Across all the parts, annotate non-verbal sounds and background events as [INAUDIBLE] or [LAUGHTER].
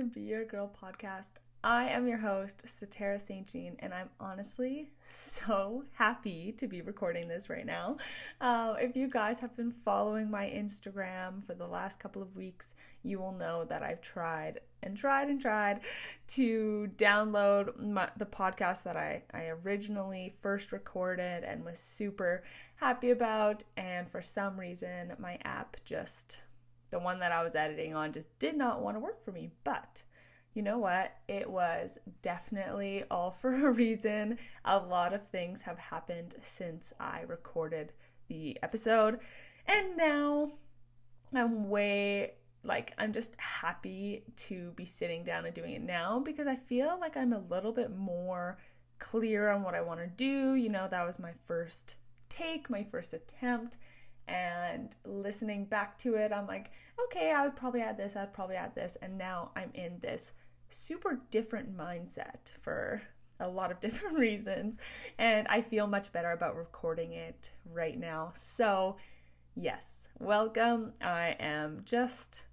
to Be Your Girl podcast. I am your host, Satara St. Jean, and I'm honestly so happy to be recording this right now. Uh, if you guys have been following my Instagram for the last couple of weeks, you will know that I've tried and tried and tried to download my, the podcast that I, I originally first recorded and was super happy about. And for some reason, my app just, the one that I was editing on, just did not want to work for me. But you know what? It was definitely all [LAUGHS] for a reason. A lot of things have happened since I recorded the episode. And now I'm way like I'm just happy to be sitting down and doing it now because I feel like I'm a little bit more clear on what I want to do. You know, that was my first take, my first attempt. And listening back to it, I'm like, okay, I would probably add this, I'd probably add this. And now I'm in this super different mindset for a lot of [LAUGHS] different reasons. And I feel much better about recording it right now. So, yes, welcome. I am just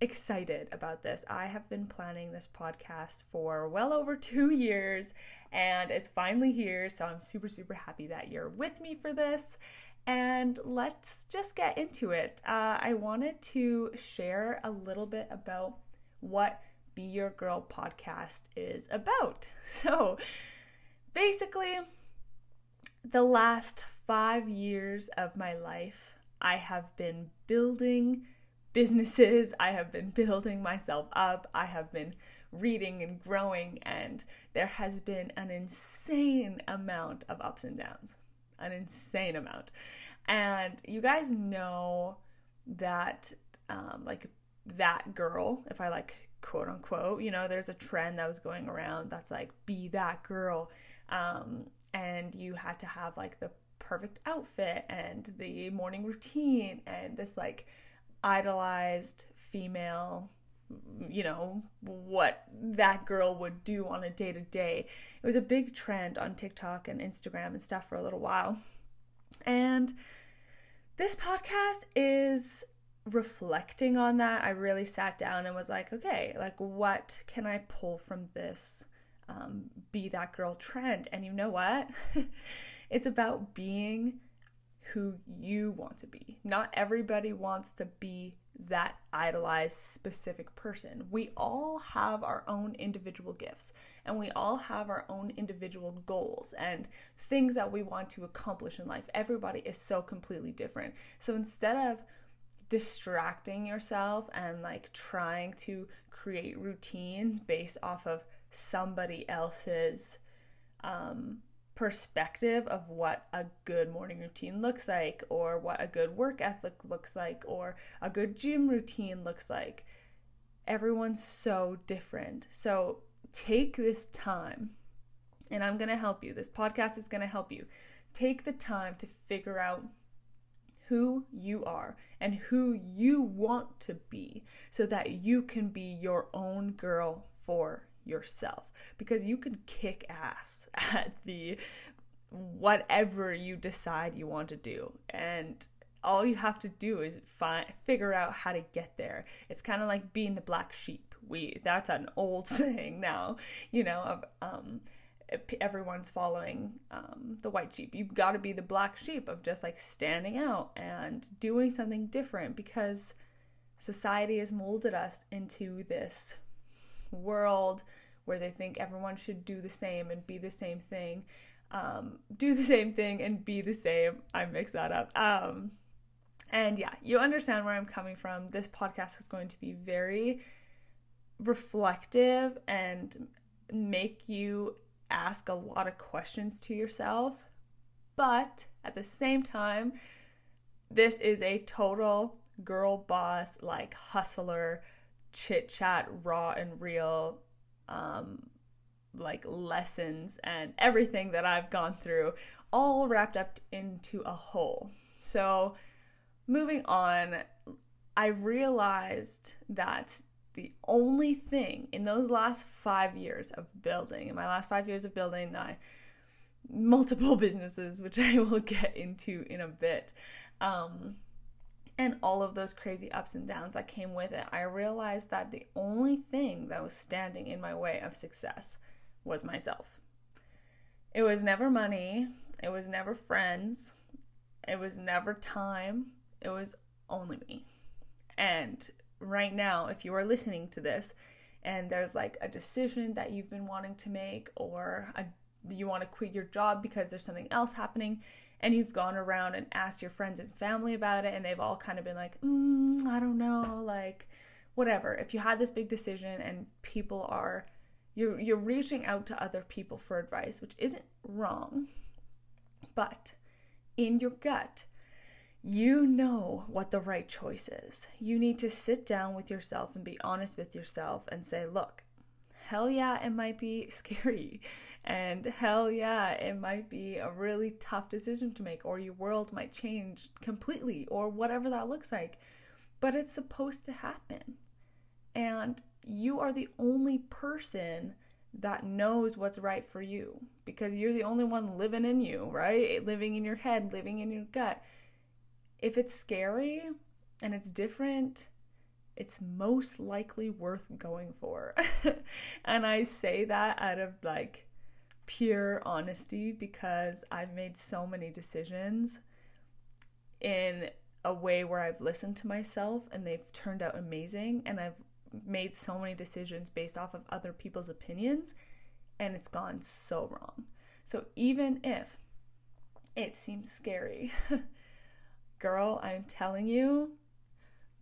excited about this. I have been planning this podcast for well over [LAUGHS] two years and it's finally here. So I'm super, super happy that you're with me for this. And let's just get into it. Uh, I wanted to share a little bit about what Be Your Girl podcast is about. [LAUGHS] So basically, the last five years of my life, I have been building businesses, I have been [LAUGHS] building myself up, I have been reading and growing, and there has been an insane amount of ups and downs. An insane amount. And you guys know that, um, like, that girl, if I like quote unquote, you know, there's a trend that was going around that's like, be that girl. Um, and you had to have like the perfect outfit and the morning routine and this like idolized female you know what that girl would do on a day to day. It was a big trend on TikTok and Instagram and stuff for a little while. And this podcast is reflecting on that. I really sat down and was like, okay, like what can I pull from this um, be that girl trend? And you know what? [LAUGHS] it's about being who you want to be. Not everybody wants to be that idolized specific person. We all have our own individual gifts and we all have our own individual goals and things that we want to accomplish in life. Everybody is so completely different. So instead of distracting yourself and like trying to create routines based off of somebody else's um perspective of what a good morning routine looks like, or what a good work ethic looks like, or a good gym routine looks like. Everyone's so different. So take this time, and I'm going to help you. This podcast is going to help you. Take the time to figure out who you are and who you want to be so that you can be your own girl for yourself. Because you can kick ass [LAUGHS] at the whatever you decide you want to do. And all you have to do is find figure out how to get there. It's kind of like being the black sheep. We that's an old [LAUGHS] saying now you know of um everyone's following um, the white sheep. You've got to be the black sheep of just like standing out and doing something different because society has molded us into this world where they think everyone should do the same and be the same thing. Um, do the same thing and be the same. I mix that up. Um, and yeah, you understand where I'm coming from. This podcast is going to be very reflective and make you ask a lot of questions to yourself. But at the same time, this is a total girl boss, like hustler, chit chat, raw and real, um, like lessons and everything that I've gone through, all wrapped up into a whole. So, moving on, I realized that the only thing in those last five years of building, in my last five years of building, I multiple [LAUGHS] businesses, which I will get into in a bit. Um, and all of those crazy ups and downs that came with it, I realized that the only thing that was standing in my way of success was myself. It was never money, it was never friends, it was never time, it was only me. And right now, if you are listening to this and there's like a decision that you've been wanting to make, or a, you want to quit your job because there's something else happening, and you've gone around and asked your friends and family about it, and they've all kind of been like, mm, I don't know, like whatever. If you had this big decision and people are you're you're reaching out to other people for advice, which isn't wrong, but in your gut, you know what the right choice is. You need to sit down with yourself and be honest with yourself and say, look, hell yeah, it might be [LAUGHS] scary. And hell yeah, it might be a really tough decision to make, or your world might change completely, or whatever that looks like. But it's supposed to happen. And you are the only person that knows what's right for you because you're the only one living in you, right? Living in your head, living in your gut. If it's scary and it's different, it's most likely worth going for. [LAUGHS] and I say that out of like pure honesty because I've made so many decisions in a way where I've listened to myself and they've turned out amazing and I've made so many decisions based off of other people's opinions and it's gone so wrong. So even if it seems scary, [LAUGHS] girl, I'm telling you,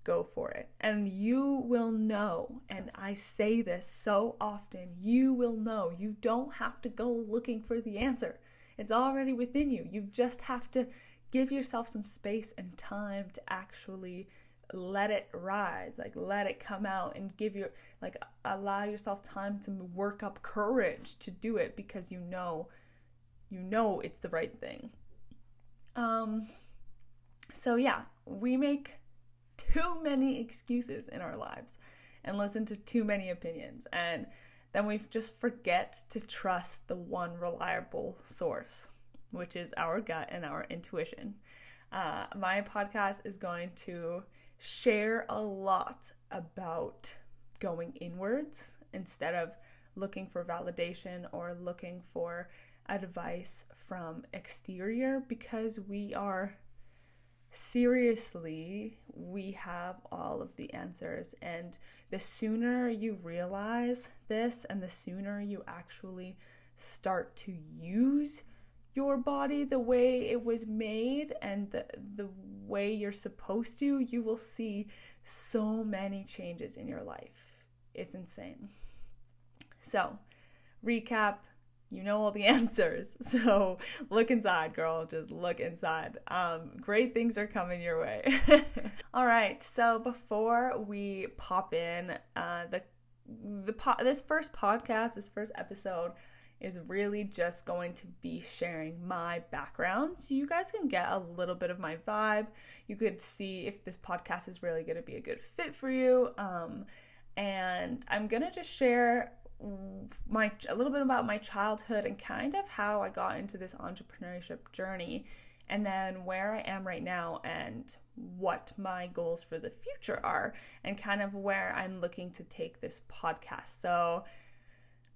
go for it. And you will know, and I say this so often, you will know. You don't have to go looking for the answer. It's already within you. You just have to give yourself some space and time to actually let it rise like let it come out and give your like allow yourself time to work up courage to do it because you know you know it's the right thing um so yeah we make too many excuses in our lives and listen to too many opinions. And then we just forget to trust the one reliable source which is our gut and our intuition. Uh, my podcast is going to share a lot about going inwards instead of looking for validation or looking for advice from exterior because we are seriously we have all of the answers and the sooner you realize this and the sooner you actually start to use your body the way it was made and the, the way you're supposed to, you will see so many changes in your life. It's insane. So, recap you know all the [LAUGHS] answers. So look inside, girl. Just look inside. Um, great things are coming your way. [LAUGHS] all right. So before we pop in, uh, the the po- this first podcast, this first episode, is really just going to be sharing my background so you guys can get a little bit of my vibe. You could see if this podcast is really going to be a good fit for you. Um, and I'm going to just share my a little bit about my childhood and kind of how I got into this entrepreneurship journey and then where I am right now and what my goals for the future are and kind of where I'm looking to take this podcast. So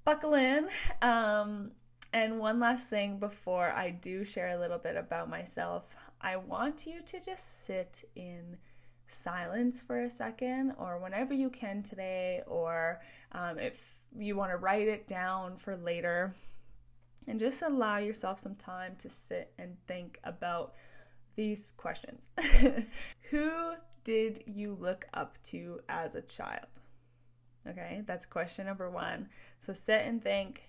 buckle in. Um, and one last thing before I do share a little bit about myself, I want you to just sit in silence for a second, or whenever you can today, or um, if you want to write it down for later, and just allow yourself some time to sit and think about these questions. [LAUGHS] Who did you look up to as a child? Okay, that's question number one. So sit and think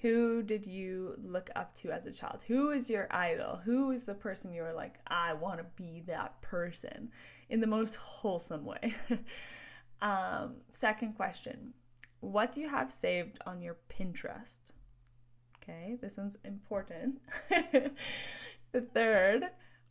who did you look up to as a child? Who is your idol? Who is the person you were like, I want to be that person in the most wholesome way? [LAUGHS] um, second question What do you have saved on your Pinterest? Okay, this one's important. [LAUGHS] the third,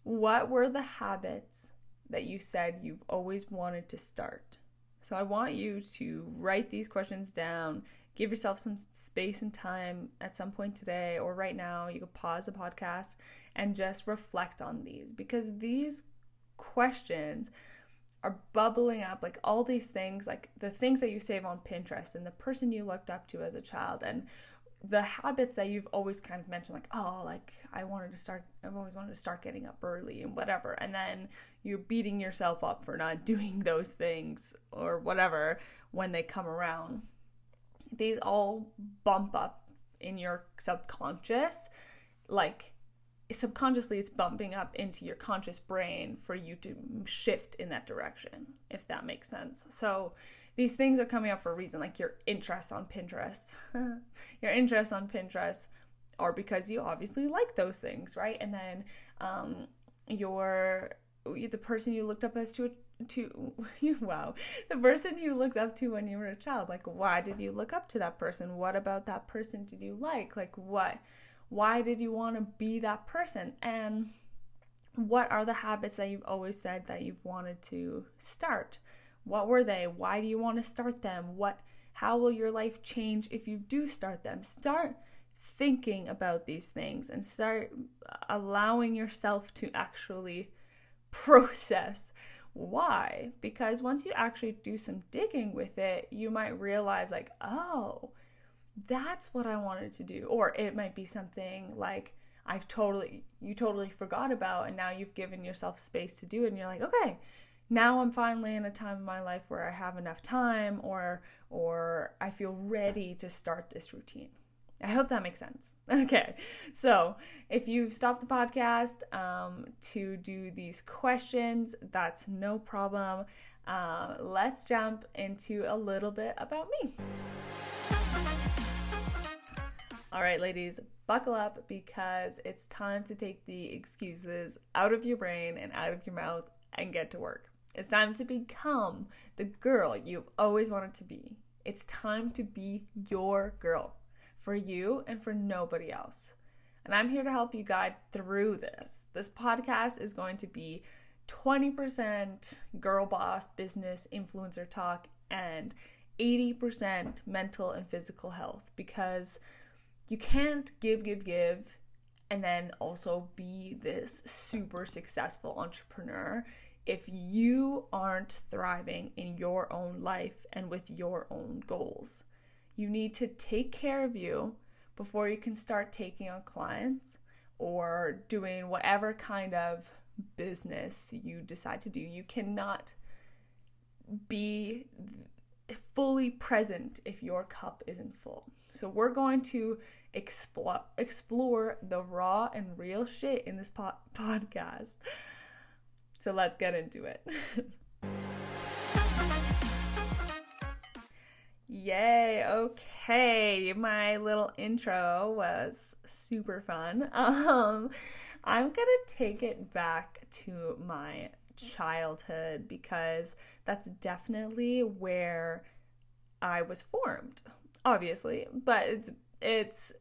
what were the habits that you said you've always wanted to start? So I want you to write these questions down. Give yourself some space and time at some point today or right now. You could pause the podcast and just reflect on these because these questions are bubbling up like all these things like the things that you save on Pinterest and the person you looked up to as a child and the habits that you've always kind of mentioned like oh like I wanted to start I've always wanted to start getting up early and whatever and then you're beating yourself up for not [LAUGHS] doing those things or whatever when they come around. These all bump up in your subconscious like subconsciously it's bumping up into your conscious brain for you to shift in that direction if that makes sense. So these things are coming up for a reason like your interests on pinterest. [LAUGHS] Your interests on pinterest are because you obviously like those things right? And then um your the person you looked up as to to [LAUGHS] wow. The person you looked up to when you were a child like why did you look up to that person? What about that person did you like? Like what why did you want to be that person? And what are the habits that you've always said that you've wanted to start? What were they? Why do you want to start them? What how will your life change if you do start them? Start thinking about these things and start allowing yourself to actually [LAUGHS] process why because once you actually do some digging with it you might realize like oh that's what I wanted to do. Or it might be something like I've totally, you totally forgot about, and now you've given yourself space to do it, and you're like, okay, now I'm finally in a time in my life where I have enough time, or or I feel ready to start this routine. I hope that makes sense. [LAUGHS] Okay, so if you've stopped the podcast um, to do these questions, that's no problem. Uh, let's jump into a little bit about me. All right, ladies, buckle up because it's time to take the excuses out of your brain and out of your mouth and get to work. It's time to become the girl you've always wanted to be. It's time to be your girl for you and for nobody else. And I'm here to help you guide through this. This podcast is going to be 20% girl boss business influencer talk and 80% mental and physical health because you can't give, give, give, and then also be this super successful entrepreneur if you aren't thriving in your own life and with your own goals. You need to take care of you before you can start taking on clients or doing whatever kind of business you decide to do. You cannot be fully present if your cup isn't full. So, we're going to explore explore the raw and real shit in this po- [LAUGHS] podcast. So let's get into it. [LAUGHS] Yay, okay. My little intro was super fun. [LAUGHS] Um I'm going to take it back to my childhood because that's definitely where I was formed, obviously, but it's it's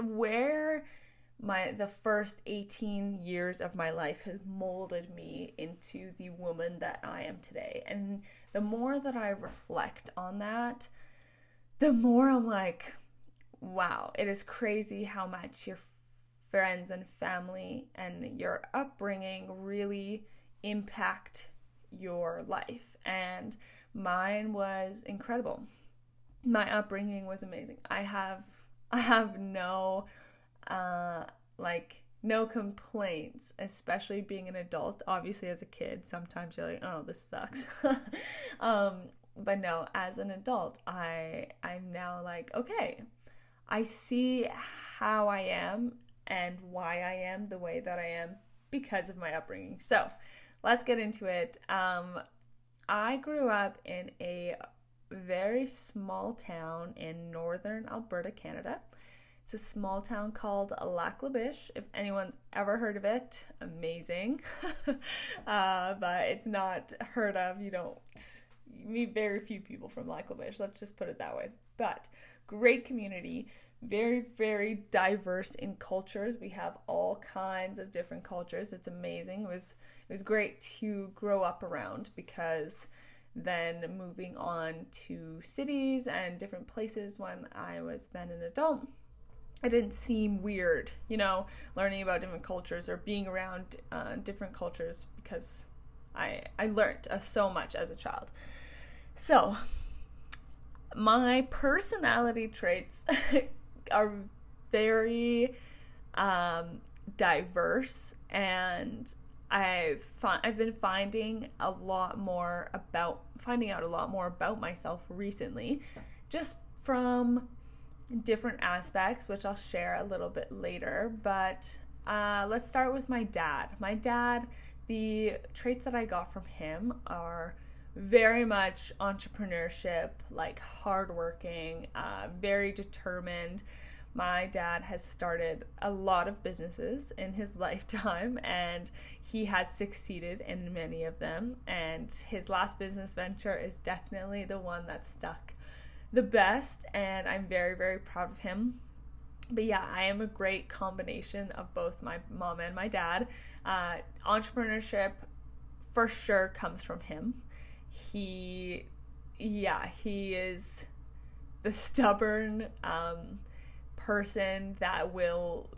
where my the first 18 years of my life has molded me into the woman that I am today. And the more that I reflect on that, the more I'm like, wow, it is crazy how much your friends and family and your upbringing really impact your life. And mine was incredible my upbringing was amazing. I have [LAUGHS] I have no uh like no complaints, especially being an adult. Obviously as a kid, sometimes you're like, "Oh, this sucks." [LAUGHS] um but no, as an adult, I I'm now like, okay, I see how I am and why I am the way that I am because of my upbringing. So, let's get into it. Um I grew up in a very small town in northern Alberta, Canada. It's a small town called Lac La Biche. If anyone's ever heard of it, amazing. [LAUGHS] uh, but it's not heard of. You don't meet very few people from Lac La Biche. Let's just put it that way. But great community, very very diverse in cultures. We have all kinds of different cultures. It's amazing. It was it was great to grow up around because then moving on to cities and different places when I was then an adult. It didn't seem weird, you know, learning about different cultures or being around uh, different cultures because I I learned uh, so much as a child. So, my personality traits [LAUGHS] are very um, diverse and I've fi- I've been finding a lot more about finding out a lot more about myself recently just from different aspects which I'll share a little bit later but uh, let's start with my dad. My dad the traits that I got from him are very much entrepreneurship like hardworking uh, very determined my dad has started a lot of businesses in his [LAUGHS] lifetime and he has succeeded in many of them. And his last business venture is definitely the one that stuck the best. And I'm very, very proud of him. But yeah, I am a great combination of both my mom and my dad. Uh, entrepreneurship for sure comes from him. He, yeah, he is the stubborn, um, person that will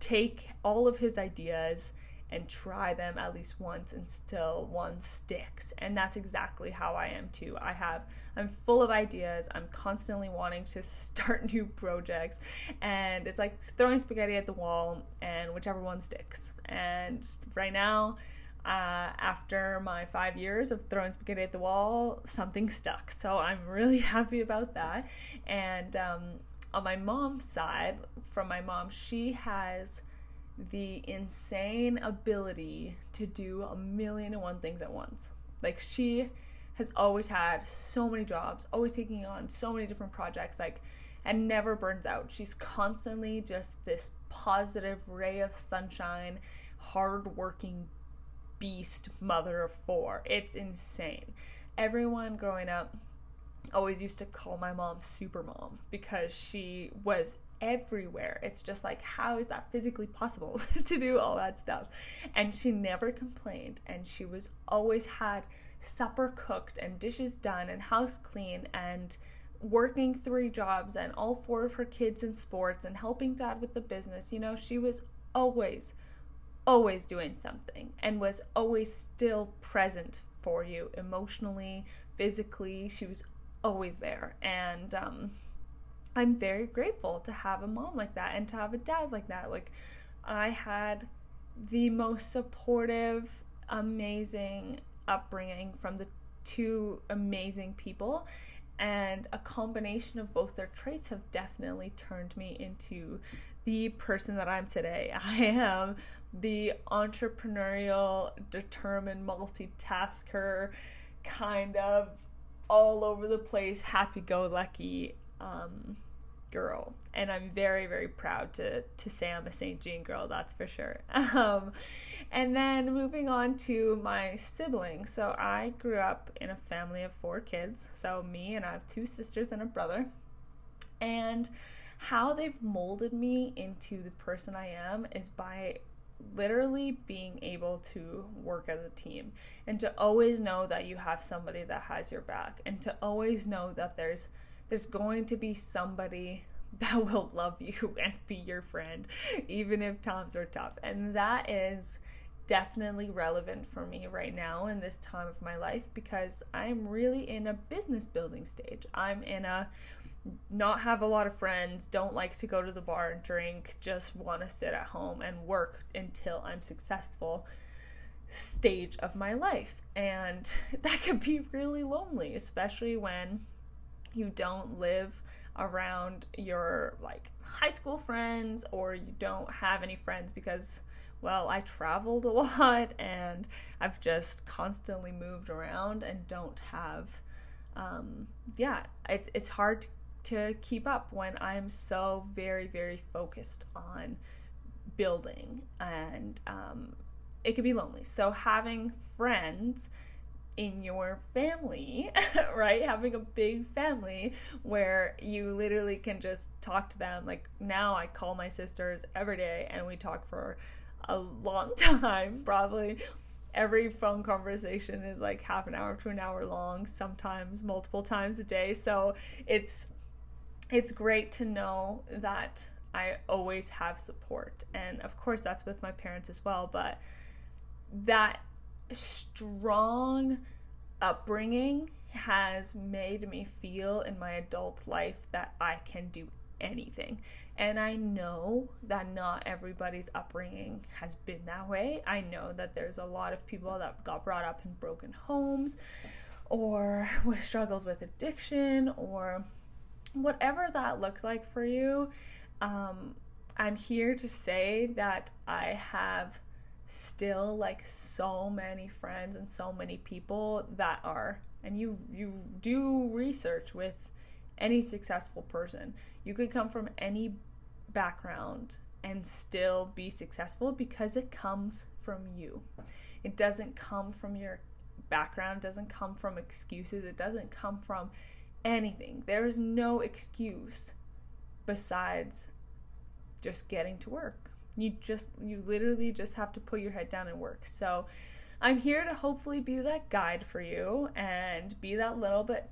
take all of his ideas and try them at least once and still one sticks. And that's exactly how i am too. I have i'm full of ideas. I'm constantly wanting to [LAUGHS] start new projects. And it's like throwing spaghetti at the wall and whichever one sticks. And right now uh, after my five years of throwing spaghetti at the wall, something stuck. So I'm really [LAUGHS] happy about that. And um, on my mom's side, from my mom, she has the insane ability to do a million and one things at once. Like she has always had so many jobs, always taking on so many different projects, like and never burns out. She's constantly just this positive ray of sunshine, hardworking beast mother of four. It's insane. Everyone growing up always used to call my mom super mom because she was everywhere. It's just like, how is that physically possible [LAUGHS] to do all that stuff? And she never complained, and she was always had supper cooked and dishes done and house clean and working three jobs and all four of her kids in sports and helping dad with the business. You know, she was always, always doing something and was always still present for you emotionally, physically. She was always there. And um, I'm very grateful to have a mom like that and to have a dad like that. Like, I had the most supportive, amazing upbringing from the two amazing people. And a combination of both their traits have definitely turned me into the person that I'm today. [LAUGHS] I am the entrepreneurial, determined, multitasker, kind of all over the place, happy go lucky um, girl. And I'm very, very proud to, to say I'm a St. Jean girl, that's for sure. [LAUGHS] Um, and then moving on to my siblings. So I grew up in a family of four kids. So me and I have two sisters and a brother. And how they've molded me into the person I am is by literally being able to work as a team and to always know that you have somebody that has your back and to always know that there's there's going to be somebody [LAUGHS] that will love you [LAUGHS] and be your friend even if times are tough and that is definitely relevant for me right now in this time of my life because I'm really in a business building stage. I'm in a not have a lot of friends, don't like to go to the bar and drink, just want to sit at home and work until I'm successful stage of my life. And [LAUGHS] that could be really lonely, especially when you don't live around your like high school friends or you don't have any friends because well, I traveled a [LAUGHS] lot and I've just constantly moved around and don't have um, yeah, it, it's hard to keep up when I'm so very, very focused on building and um, it can be lonely. So, having friends in your family, [LAUGHS] right? Having a big family where you literally can just talk to them. Like now, I call my sisters every day and we talk for a long [LAUGHS] time, probably. Every phone conversation is like half an hour to an hour long, sometimes multiple times a day. So it's it's great to know that I always have support. And of course, that's with my parents as well. But that strong upbringing has made me feel in my adult life that I can do anything. And I know that not everybody's upbringing has been that way. I know that there's a lot of people that got brought up in broken homes or [LAUGHS] struggled with addiction or whatever that looked like for you. Um, I'm here to say that I have still like so many friends and so many people that are and you you do research with any successful person. You could come from any background and still be successful because it comes from you. It doesn't come from your background, doesn't come from excuses, it doesn't come from anything. There is no excuse besides just getting to work. You just you literally just have to put your head down and work. So I'm here to hopefully be that guide for you and be that little bit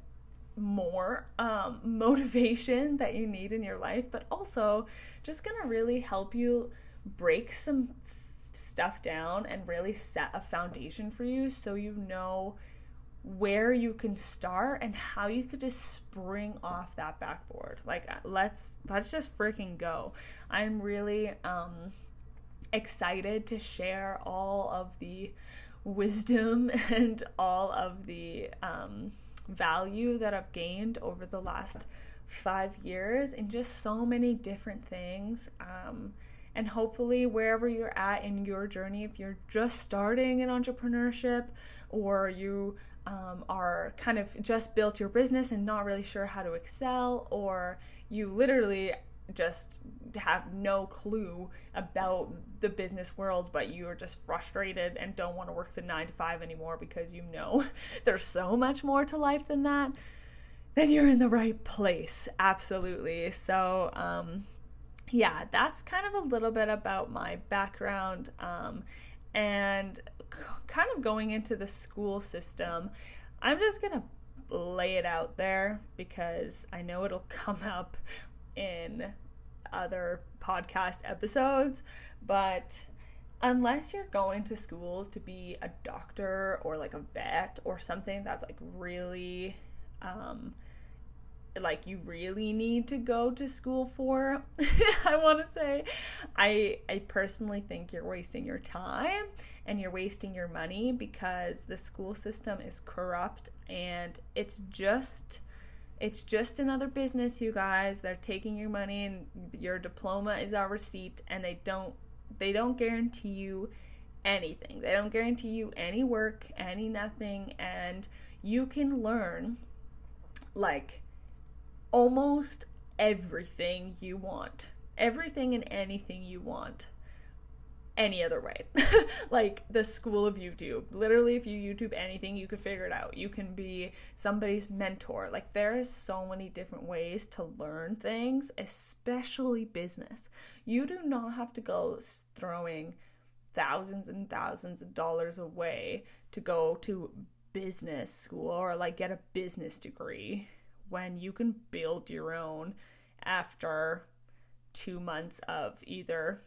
more um, [LAUGHS] motivation that you need in your life, but also just gonna really help you break some stuff down and really set a foundation for you so you know where you can start and how you could just spring off that backboard like uh, let's let's just freaking go i'm really um excited to share all of the wisdom [LAUGHS] and all of the um value that I've gained over the last five years in just so many different things. Um, and hopefully, wherever you're at in your journey, if you're just starting in entrepreneurship or you um, are kind of just built your business and not really sure how to excel, or you literally just have no clue about the business world, but you are just frustrated and don't want to work the nine to five anymore because you know [LAUGHS] there's so much more to life than that, then you're in the right place. Absolutely. So, um, yeah, that's kind of a little bit about my background um, and kind of going into the school system. I'm just going to lay it out there because I know it'll [LAUGHS] come up in other podcast episodes, but unless you're going to school to be a doctor or like a vet or something that's like really um like you really need to go to school for [LAUGHS] i want to say i i personally think you're wasting your time and you're wasting your money because the school system is corrupt and it's just it's just another business, you guys. They're taking your money and your diploma is our receipt and they don't they don't guarantee you anything. They don't guarantee you any work, any nothing and you can learn like almost everything you want. Everything and anything you want any other way. [LAUGHS] like the school of YouTube. Literally, if you YouTube anything, you could figure it out. You can be somebody's mentor. Like there is so many different ways to learn things, especially business. You do not have to go throwing thousands and thousands of dollars away to go to business school or like get a business degree when you can build your own after two months of either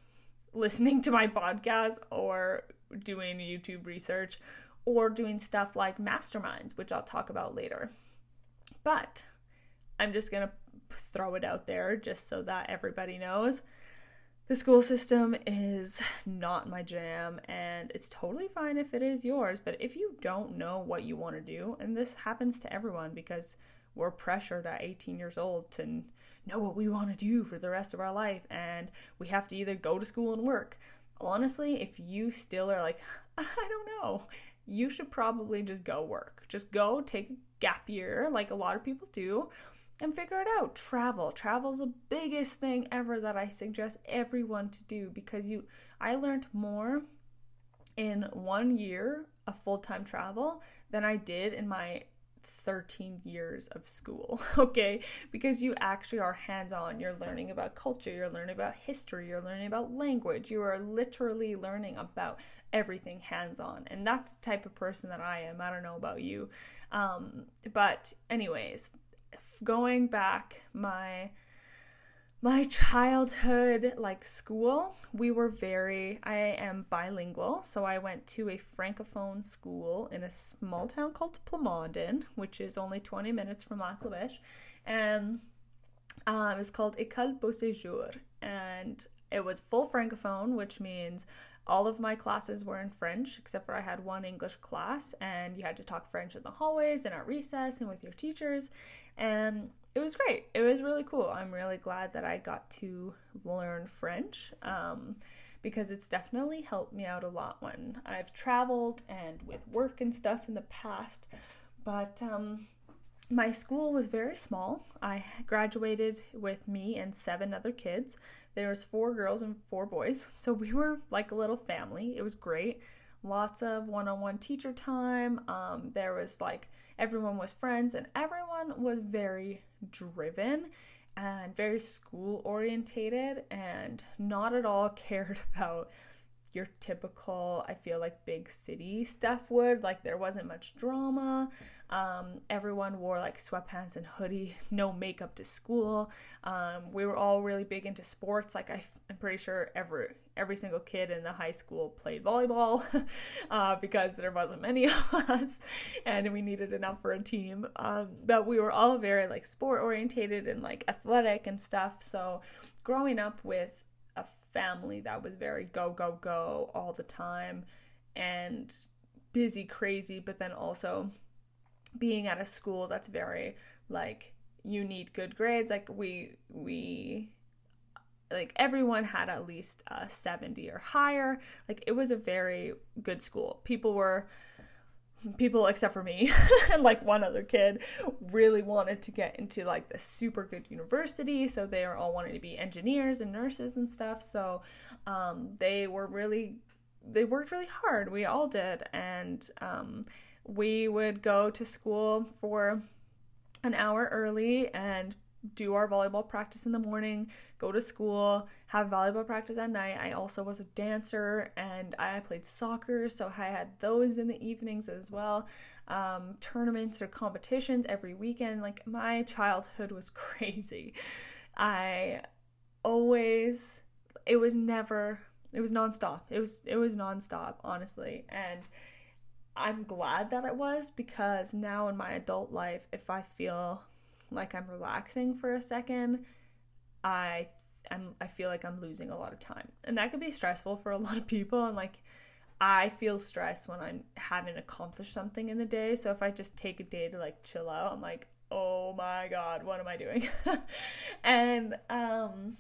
listening to my podcast or doing YouTube research or doing stuff like masterminds, which I'll talk about later. But I'm just going to throw it out there just so that everybody knows. The school system is not my jam, and it's totally fine if it is yours. But if you don't know what you want to do, and this happens to everyone because we're pressured at 18 years old to know what we want to do for the rest of our life and we have to either go to school and work. Honestly, if you still are like, [LAUGHS] I don't know, you should probably just go work. Just go take a gap year, like a lot of people do, and figure it out. Travel. Travel's the biggest thing ever that I suggest everyone to do because you I learned more in one year of full-time travel than I did in my 13 years of school, [LAUGHS] okay? Because you actually are hands on. You're learning about culture, you're learning about history, you're learning about language. You are literally learning about everything hands on. And that's the type of person that I am. I don't know about you. Um, but, anyways, going back, my my childhood like school we were very i am bilingual so i went to a francophone school in a small town called plamondon which is only 20 minutes from lac and um, it was called école beau séjour and it was full francophone which means all of my classes were in french except for i had one english class and you had to talk french in the hallways and at recess and with your teachers and it was great. It was really cool. I'm really glad that I got to learn French um, because it's definitely helped me out a lot when I've traveled and with work and stuff in the past. But um, my school was very small. I graduated with me and seven other kids. There was four girls and four boys, [LAUGHS] so we were like a little family. It was great. Lots of one-on-one teacher time. Um, there was like everyone was friends and everyone was very driven and very school orientated and not at all [LAUGHS] cared about your typical i feel like big city stuff would. Like there wasn't much drama. Um, everyone wore like sweatpants and hoodie [LAUGHS] no makeup to school. Um, we were all really big into sports. Like I, i'm pretty sure every every single kid in the high school played volleyball [LAUGHS] uh, because there wasn't many [LAUGHS] of us and we needed enough for a team. Um, but we were all very like sport orientated and like athletic and stuff. So growing up with a family that was very go, go, go all the time and busy, crazy, but then also being at a school that's very like you need good grades like we we like everyone had at least a 70 or higher. Like it was a very good school. People were people except for me [LAUGHS] and like one other kid really wanted to get into like the super good university. So they are all wanting to be engineers and nurses and stuff. So um, they were really they worked really hard. We all did. And um, we would go to school for an hour early and do our volleyball practice in the morning, go to school, have volleyball practice at night. I also was a dancer and I played soccer, so I had those in the evenings as well. Um, tournaments or competitions every weekend. Like my childhood was [LAUGHS] crazy. I always, it was never, it was nonstop. It was, it was nonstop, honestly. And I'm glad that it was because now in my adult life, if I feel like I'm relaxing for a second, I I'm, I feel like I'm losing a lot of time. And that could be stressful for a lot of people and like I feel stressed when I haven't accomplished something in the day. So if I just take a day to like chill out, I'm like, "Oh my god, what am I doing?" [LAUGHS] and um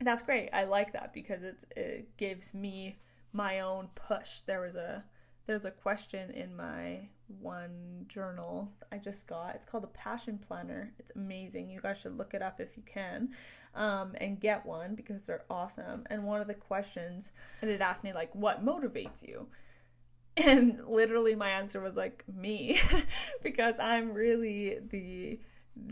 that's great. I like that because it's it gives me my own push. There was a there's a question in my one journal I just got. It's called a passion planner. It's amazing. You guys should look it up if you can um, and get one because they're awesome. And one of the questions, and it asked me, like, what motivates you? [LAUGHS] And literally my answer was like, me, [LAUGHS] because I'm really the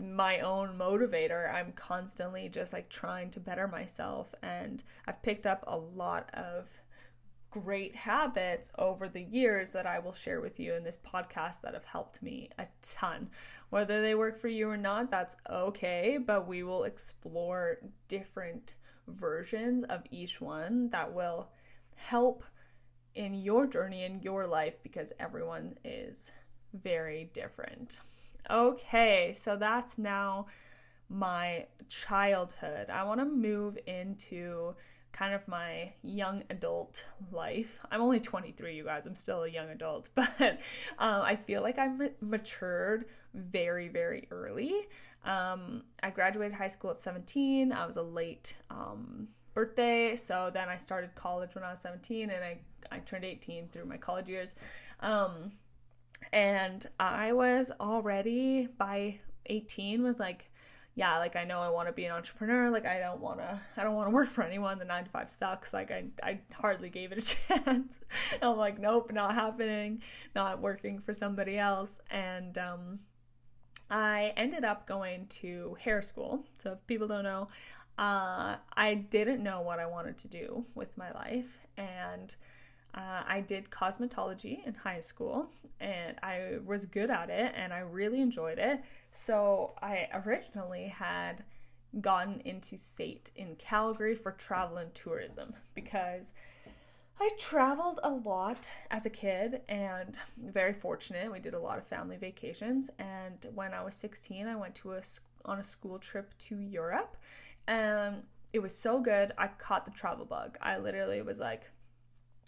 my own motivator. I'm constantly just like trying to better myself and I've picked up a lot of great habits over the years that I will share with you in this podcast that have helped me a ton. Whether they work for you or not, that's okay, but we will explore different versions of each one that will help in your journey in your life because everyone is very different. Okay, so that's now my childhood. I want to move into kind of my young adult life. I'm only 23, you guys. I'm still a young adult, [LAUGHS] but um, I feel like I've matured very, very early. Um, I graduated high school at 17. I was a late um, birthday, so then I started college when I was 17, and I I turned 18 through my college years. Um, and I was already by 18 was like yeah, like I know I want to be an entrepreneur. Like I don't want to, I don't want to work for anyone. The nine to five sucks. Like I, I hardly gave it a [LAUGHS] chance. I'm like, nope, not happening. Not working for somebody else. And um, I ended up going to hair school. So if people don't know, uh, I didn't know what I wanted to do with my life, and uh, I did cosmetology in high school and I was good at it and I really enjoyed it. So I originally had gotten into SAIT in Calgary for travel and tourism because I traveled a lot as a kid and very fortunate. We did a lot of family vacations and when I was 16 I went to a on a school trip to Europe and it was so good. I caught the travel bug. I literally was like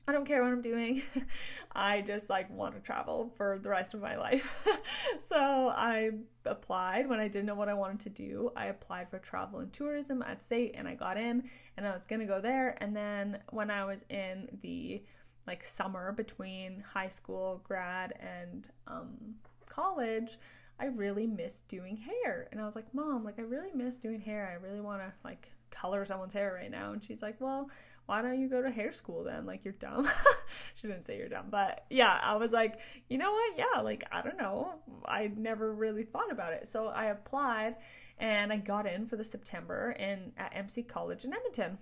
I don't care what I'm doing. [LAUGHS] I just like want to travel for the rest of my life. [LAUGHS] so I applied when I didn't know what I wanted to do. I applied for travel and tourism at state and I got in and I was going to go there. And then when I was in the like summer between high school, grad, and um, college, I really missed doing hair. And I was like, Mom, like I really miss doing hair. I really want to like color someone's hair right now. And she's like, Well, why don't you go to hair school then? Like, you're dumb. [LAUGHS] she didn't say you're dumb, but yeah, I was like, you know what? Yeah, like, I don't know. I never really thought about it. So I applied and I got in for the September in at MC College in Edmonton.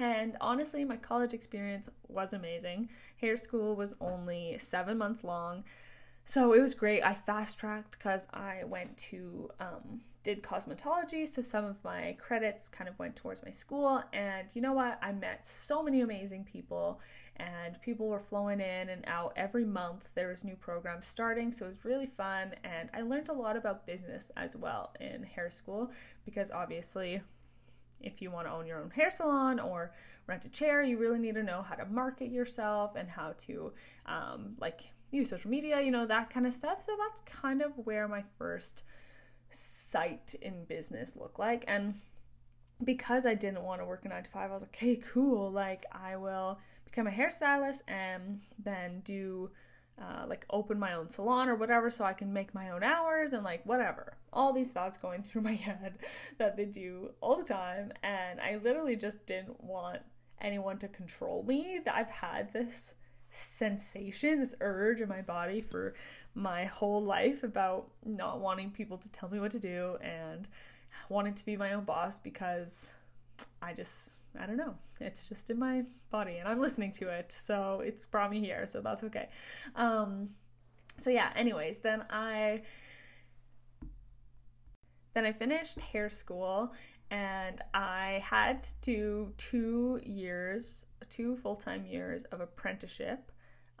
And honestly, my college experience was amazing. Hair school was only seven months long. So it was great. I fast tracked because I went to um, did cosmetology, so some of my credits kind of went towards my school. And you know what? I met so many amazing people, and people were flowing in and out every month. There was new programs starting, so it was really fun. And I learned a lot about business as well in hair school because obviously, if you want to own your own hair salon or rent a chair, you really need to know how to market yourself and how to um, like use social media, you know, that kind of stuff. So that's kind of where my first sight in business look like. And because I didn't want to work a nine to five, I was like, okay, cool. Like, I will become a hairstylist and then do uh, like open my own salon or whatever so I can make my own hours and like whatever. All these thoughts going [LAUGHS] through my head that they do all the time. And I literally just didn't want anyone to control me. That I've had this sensation, this urge in my body for my whole life about not wanting people to tell me what to do and wanting to be my own boss because I just I don't know. It's just in my body and I'm listening to it. So it's brought me here, so that's okay. Um so yeah, anyways, then I then I finished hair school and I had to do 2 years, two full-time years of apprenticeship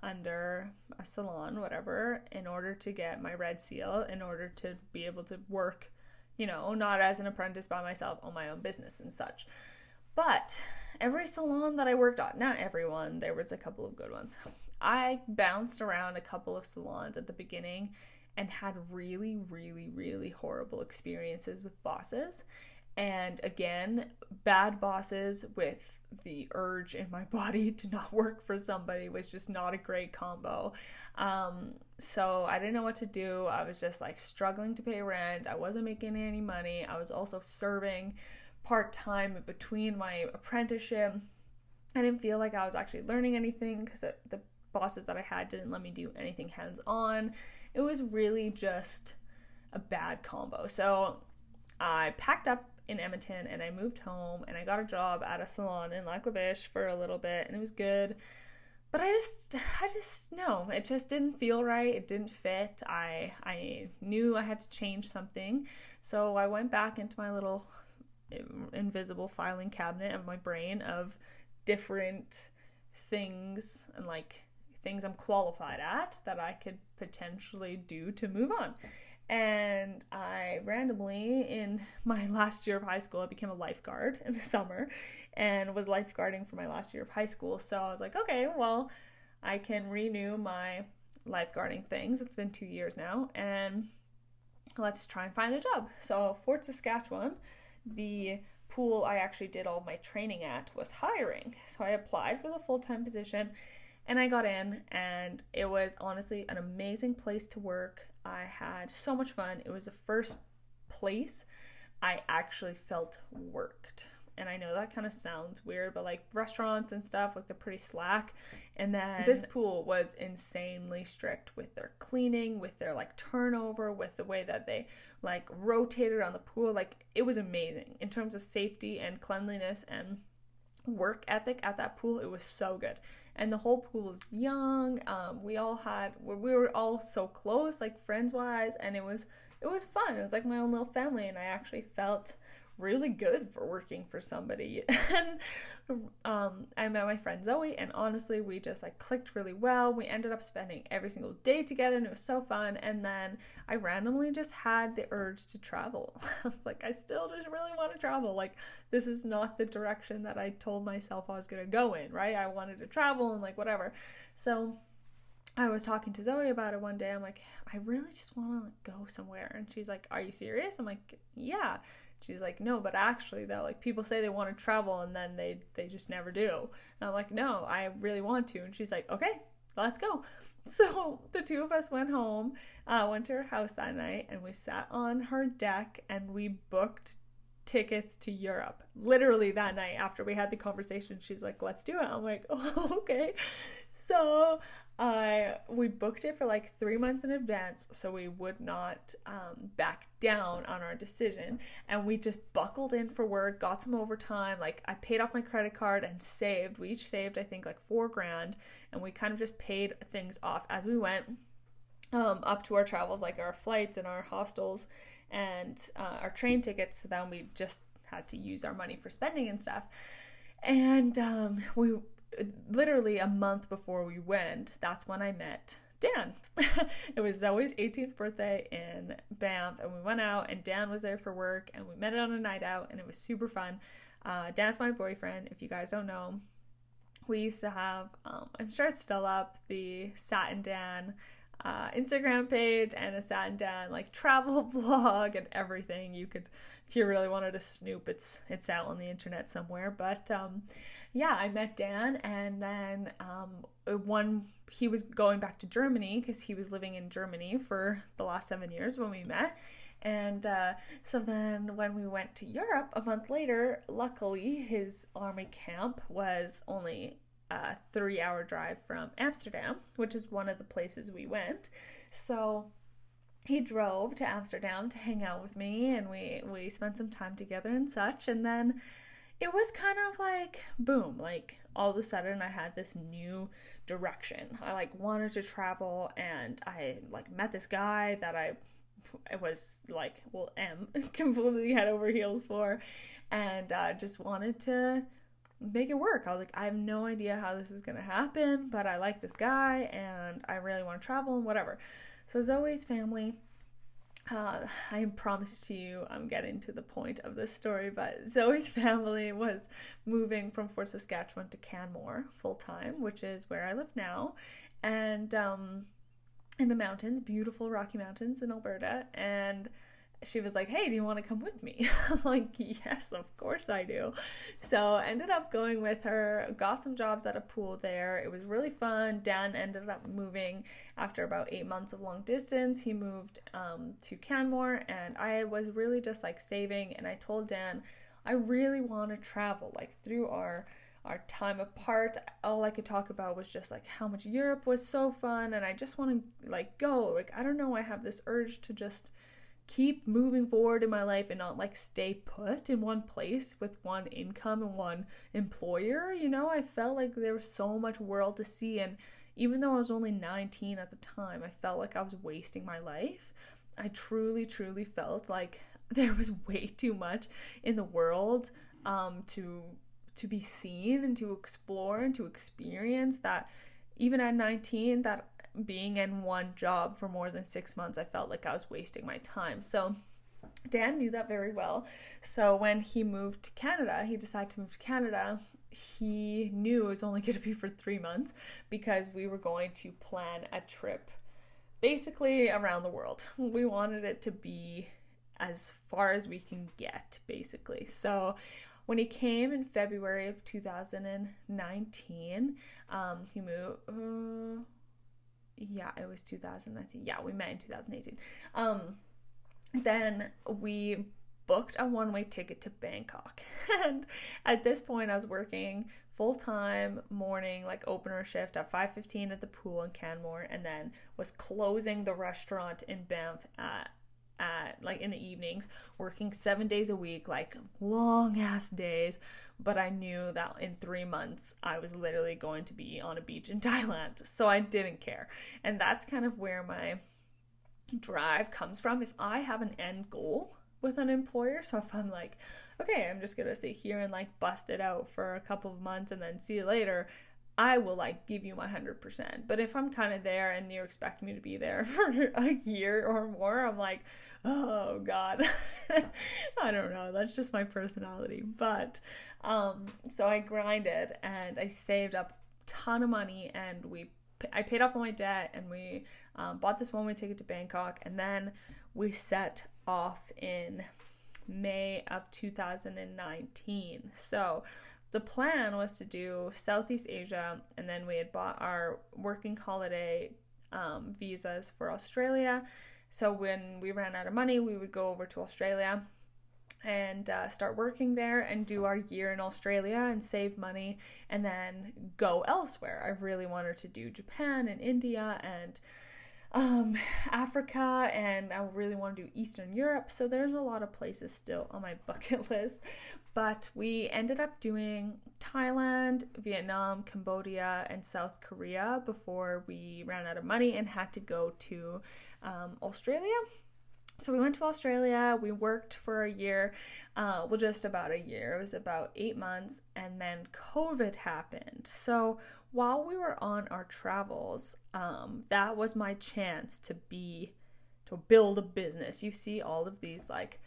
under a salon, whatever, in order to get my red seal, in order to be able to work, you know, not as an apprentice by myself on my own business and such. But every salon that I worked on, not everyone, there was a couple of good ones. I bounced around a couple of salons at the beginning and had really, really, really horrible experiences with bosses. And again, bad bosses with the urge in my [LAUGHS] body to not work for somebody was just not a great combo. Um, so I didn't know what to do. I was just like struggling to pay rent. I wasn't making any money. I was also serving part time between my apprenticeship. I didn't feel like I was actually learning anything because the bosses that I had didn't let me do anything hands on. It was really just a bad combo. So I packed up in Edmonton and I moved home and I got a job at a salon in Lac La Biche for a little bit and it was good. But I just I just no, it just didn't feel right. It didn't fit. I I knew I had to change something. So I went back into my little invisible filing cabinet of my brain of different things and like things I'm qualified at that I could potentially do to move on. And I randomly, in [LAUGHS] my last year of high school, I became a lifeguard in the summer and was lifeguarding for my last year of high school. So I was like, okay, well, I can renew my lifeguarding things. It's been two years now, and let's try and find a job. So, Fort Saskatchewan, the pool I actually did all my training at, was hiring. So I applied for the full time position and I got in, and it was honestly an amazing place to work. I had so much fun. It was the first place I actually felt worked. And I know that kind of sounds weird, but like restaurants and stuff, like they're pretty slack. And then this pool was insanely strict with their cleaning, with their like turnover, with the way that they like rotated around the pool. Like it was amazing in terms of safety and cleanliness and work ethic at that pool. It was so good and the whole pool was young. Um, we all had we were all so close, like friends wise, and it was it was fun. It was like my own little family, and I actually felt really good for working for somebody. [LAUGHS] and um, I met my friend Zoe, and honestly, we just like clicked really well. We ended up spending every single day together, and it was so fun. And then I randomly just had the urge to travel. [LAUGHS] I was like, I still just really want to travel. Like, this is not the direction that I told myself I was to go in, right? I wanted to travel and like whatever. So, I was talking to Zoe about it one day. I'm like, I really just want to like, go somewhere. And she's like, Are you serious? I'm like, Yeah. She's like, No, but actually though, like people say they want to travel and then they they just never do. And I'm like, No, I really want to. And she's like, Okay, let's go. [LAUGHS] So the two of us went home, uh, went to her house that night, and we sat on her deck and we booked tickets to Europe. Literally that night after we had the conversation, she's like, "Let's do it." I'm like, "Oh, [LAUGHS] okay." So I we booked it for like three months in advance so we would not um, back down on our decision. And we just buckled in for work got some overtime like i paid off my credit card and saved. We each saved i think like four grand and we kind of just paid things off as we went um, up to our travels like our flights and our hostels and uh, our train tickets so then we just had to use our money for spending and stuff. And um, we literally a month before we went, that's when I met Dan. [LAUGHS] it was Zoe's 18th birthday in Banff, and we went out, and Dan was there for work, and we met on a night out, and it was super fun. Uh, Dan's my boyfriend, if you guys don't know. We used to have, um, I'm sure it's still up, the Satin Dan uh, Instagram page and a Satin Dan like travel [LAUGHS] blog and everything. You could, if you really wanted to snoop, it's it's out on the internet somewhere. But um, yeah, I met Dan, and then um, one he was going back to Germany because he was living in Germany for the last seven years when we met. And uh, so then when we went to Europe a month later, luckily his army camp was only a three hour drive from Amsterdam, which is one of the places we went. So he drove to Amsterdam to hang out with me and we, we spent some time together and such. And then it was kind of like boom like all of a sudden i had this new direction i like wanted to travel and i like met this guy that i I was like well am [LAUGHS] completely head over heels for and uh, just wanted to make it work. I was like i have no idea how this is to happen but i like this guy and i really want to travel and whatever. So zoe's family uh, I promise to you I'm getting to the point of this story, but [LAUGHS] Zoe's family was moving from Fort Saskatchewan to Canmore full time, which is where I live now, and um, in the mountains, beautiful Rocky Mountains in Alberta, and she was like, "Hey, do you want to come with me?" [LAUGHS] I'm like, "Yes, of course I do." So ended up going with her. Got some jobs at a pool there. It was really fun. Dan ended up moving after about eight months of long distance. He moved um, to Canmore, and I was really just like saving. And I told Dan, I really want to travel, like through our our time apart all i could talk about was just like how much europe was so fun and i just want to like go like i don't know i have this urge to just keep moving forward in my life and not like stay put in one place with one income and one employer. You know, I felt like there was so much world to see. And even though I was only 19 at the time, I felt like I was wasting my life. I truly, truly felt like [LAUGHS] there was way too much in the world um, to to be seen and to explore and to experience that even at 19 that being in one job for more than six months, I felt like I was wasting my time. So Dan knew that very well. So when he moved to Canada, he decided to move to Canada. He knew it was only [LAUGHS] going to be for three months because we were going to plan a trip basically around the world. [LAUGHS] We wanted it to be as far as we can get, basically. So when he came in February of 2019, um, he moved. Uh, yeah, it was 2019. Yeah, we met in 2018. Um, then we booked a one way ticket to Bangkok. [LAUGHS] and at this point, I was working full time morning, like opener shift at 5:15 at the pool in Canmore, and then was closing the restaurant in Banff at at like in the evenings, working seven days a week, like long ass days. But I knew that in three months I was literally going to be on a beach in [LAUGHS] Thailand. So I didn't care. And that's kind of where my drive comes from. If I have an end goal, with an employer. So if I'm like, okay, I'm just gonna sit here and like bust it out for a couple of months and then see you later, I will like give you my 100%. But if I'm kind of there and you expect me to be there [LAUGHS] for a year or more, I'm like, oh God. [LAUGHS] I don't know. That's just my personality. But um, so I grinded and I saved up ton of money and we I paid off all my debt and we um, bought this one way ticket to Bangkok and then we set off in May of 2019. So the plan was to do Southeast Asia, and then we had bought our working holiday um, visas for Australia. So when we ran out of money, we would go over to Australia and uh, start working there and do our year in Australia and save money and then go elsewhere. I really wanted to do Japan and India and um, Africa, and I really want to do Eastern Europe. So there's a lot of places still on my [LAUGHS] bucket list. But we ended up doing Thailand, Vietnam, Cambodia, and South Korea before we ran out of money and had to go to um, Australia. So we went to Australia. We worked for a year, uh, well, just about a year. It was about eight months, and then COVID happened. So while we were on our travels, um, that was my chance to be to build a business. You see all of these like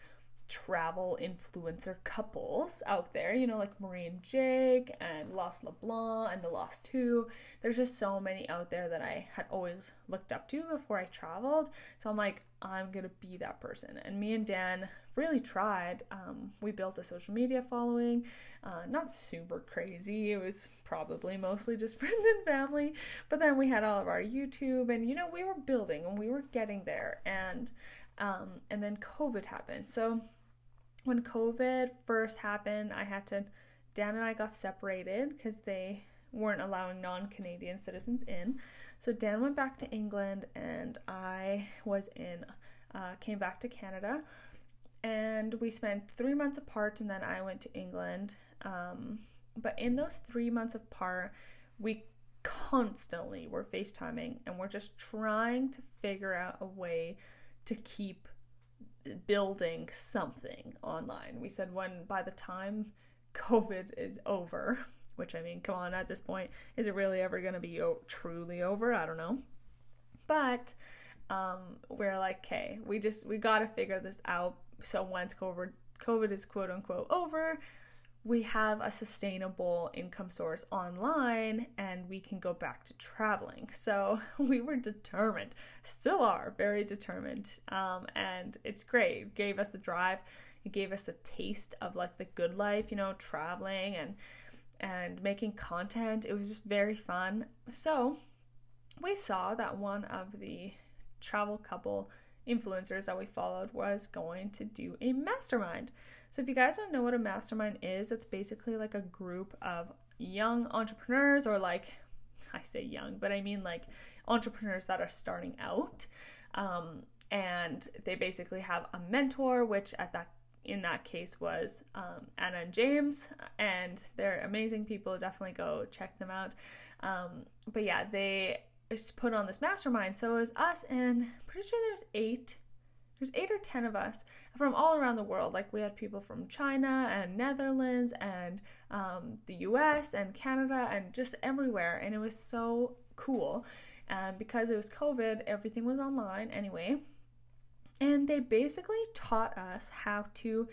travel influencer couples out there, you know, like Marie and Jake and Lost LeBlanc and The Lost Two. There's just so many out there that I had always looked up to before I traveled. So I'm like, I'm gonna be that person. And me and Dan really tried. Um, we built a social media following, uh, not super crazy. It was probably mostly just [LAUGHS] friends and family. But then we had all of our YouTube, and you know, we were building and we were getting there. And um, and then COVID happened. So when COVID first happened, I had to, Dan and I got separated because they weren't allowing non Canadian citizens in. So Dan went back to England and I was in, uh, came back to Canada. And we spent three months apart and then I went to England. Um, but in those three months apart, we constantly were FaceTiming and we're just trying to figure out a way to keep building something online. We said when by the time COVID is over, [LAUGHS] which I mean, come on, at this point, is it really ever going to be o- truly over? I don't know. But um, we're like, okay, we just we got to figure this out. So once COVID COVID is quote unquote over, we have a sustainable income source online and we can go back to traveling. [LAUGHS] So we were determined, still are very determined. Um, and it's great. It gave us the drive. It gave us a taste of like the good life, you know, traveling and and making content. It was just very fun. So we saw that one of the travel couple influencers that we followed was going to do a mastermind. So if you guys don't know what a mastermind is, it's basically like a group of young entrepreneurs or like [LAUGHS] I say young, but I mean like entrepreneurs that are starting out. Um, and they basically have a mentor, which at that in that case was um, Anna and James, and they're amazing people. Definitely go check them out. Um, but yeah, they put on this mastermind. So it was us and pretty sure there's eight there's eight or ten of us from all around the world. Like we had people from China and Netherlands and um, the US and Canada and just everywhere. And it was so cool. And because it was COVID, everything was online anyway. And they basically taught us how to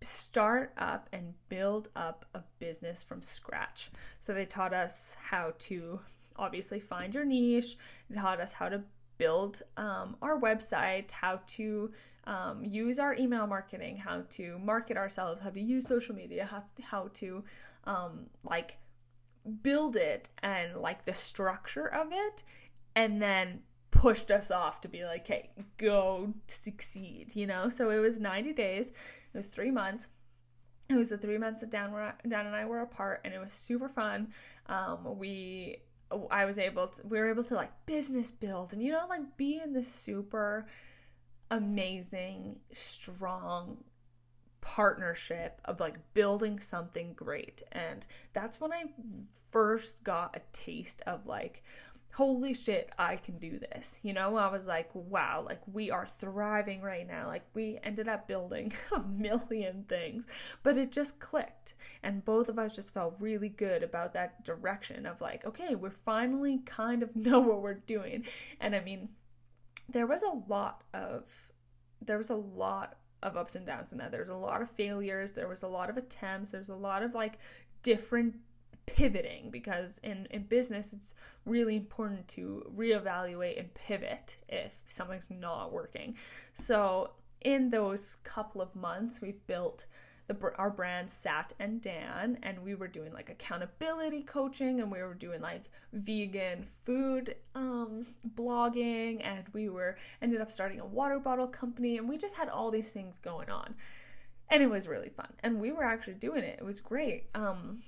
start up and build up a business from scratch. So they taught us how to obviously find your niche, taught us how to build um, our website, how to um, use our email marketing, how to market ourselves, how to use social media, how, how to um, like build it and like the structure of it, and then pushed us off to be like, hey, go succeed, you know? So it was 90 days, it was three months. It was the three months that Dan, were, Dan and I were apart, and it was super fun. Um, we I was able to, we were able to like business build and, you know, like be in this super amazing, strong partnership of like building something great. And that's when I first got a taste of like holy shit, I can do this. You know, I was like, wow, like we are thriving right now. Like we ended up building [LAUGHS] a million things, but it just clicked. And both of us just felt really good about that direction of like, okay, we're finally kind of [LAUGHS] know what we're doing. And I mean, there was a lot of, there was a lot of ups and downs in that. There's a lot of failures. There was a lot of attempts. There's a lot of like different pivoting because in, in business it's really important to reevaluate and pivot if something's not working. So in those couple of months we've built the, our brand Sat and Dan and we were doing like accountability coaching and we were doing like vegan food um, blogging and we were ended up starting a water bottle company and we just had all these things going on. And it was really fun and we were actually doing it. It was great. Um,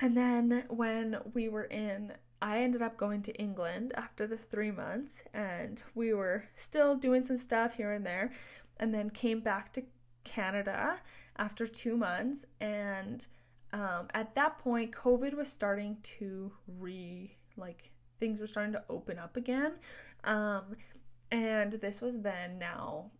and then when we were in, I ended up going to England after the three months, and we were still doing some stuff here and there, and then came back to Canada after two months. And um, at that point, COVID was starting to re, like, things were starting to open up again. Um, and this was then now,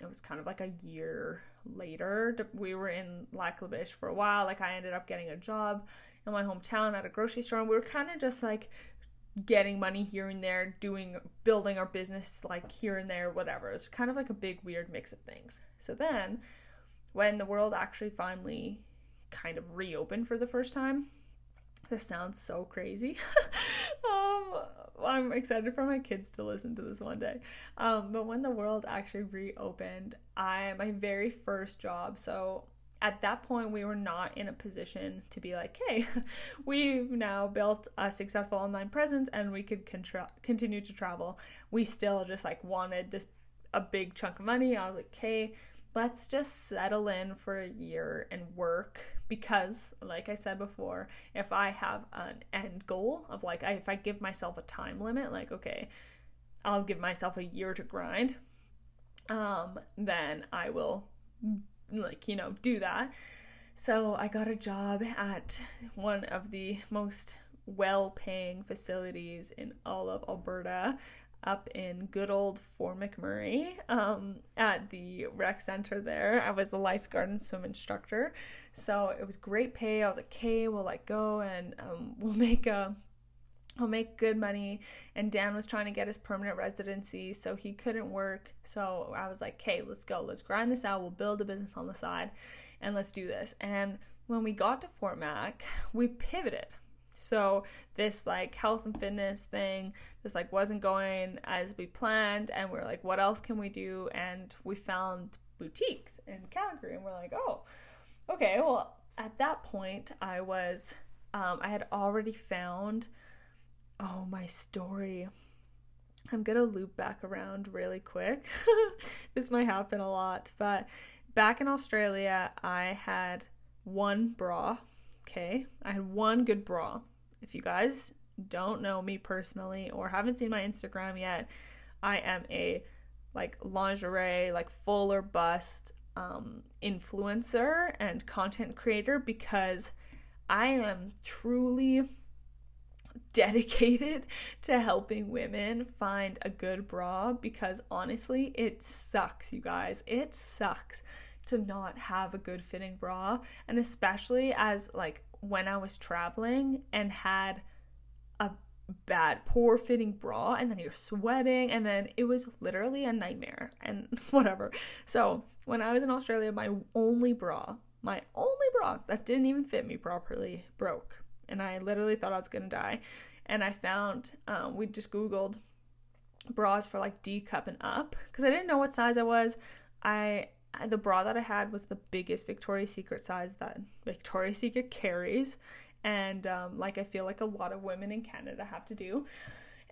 it was kind of like a year later. We were in Lac La Biche for a while. Like, I ended up getting a job in my hometown at a grocery store and we were kind of just like getting money here and there doing building our business like here and there whatever. It's kind of like a big weird mix of things. So then when the world actually finally kind of reopened for the first time this sounds so crazy. [LAUGHS] Um, i'm excited for my kids to listen to this one day. Um, but when the world actually reopened i my very first job so at that point we were not in a position to be like hey [LAUGHS] we've now built a successful online presence and we could contra- continue to travel. We still just like wanted this a big chunk of money. I was like hey let's just settle in for a year and work because like i said before if i have an end goal of like if i give myself a time limit like okay i'll give myself a year to grind um then i will like, you know, do that. So I got a job at one of the most well paying facilities in all of Alberta up in good old Fort McMurray um, at the rec center there. I was a lifeguard and swim instructor. So it was great pay. I was like, okay, we'll like go and um, [LAUGHS] we'll make a I'll make good money. And Dan was trying to get his permanent residency, so he couldn't work. So I was like, okay, let's go. Let's grind this out. We'll build a business on the side and let's do this. And when we got to Fort Mac, we pivoted. So this like health and fitness thing just like wasn't going as we planned and we are like, what else can we do? And we found boutiques in Calgary and we're like, oh, okay, well at that point I was um, I had already found Oh, my story. I'm gonna loop back around really quick. [LAUGHS] this might happen a lot, but back in Australia, I had one bra. Okay, I had one good bra. If you guys don't know me personally or haven't seen my Instagram yet, I am a like lingerie, like fuller bust um, influencer and content creator because I am truly [LAUGHS] dedicated to helping women find a good bra because honestly, it sucks, you guys. It sucks to not have a good fitting bra, and especially as like when I was traveling and had a bad poor fitting bra and then you're sweating and then it was literally a nightmare and [LAUGHS] whatever. So, when I was in Australia, my only bra, my only bra that didn't even fit me properly broke and I literally thought I was gonna die. And I found um, we just Googled bras for like D cup and up because I didn't know what size I was. I the bra that I had was the biggest Victoria's Secret size that Victoria's Secret carries, and um, like I feel like a lot of women in Canada have to do.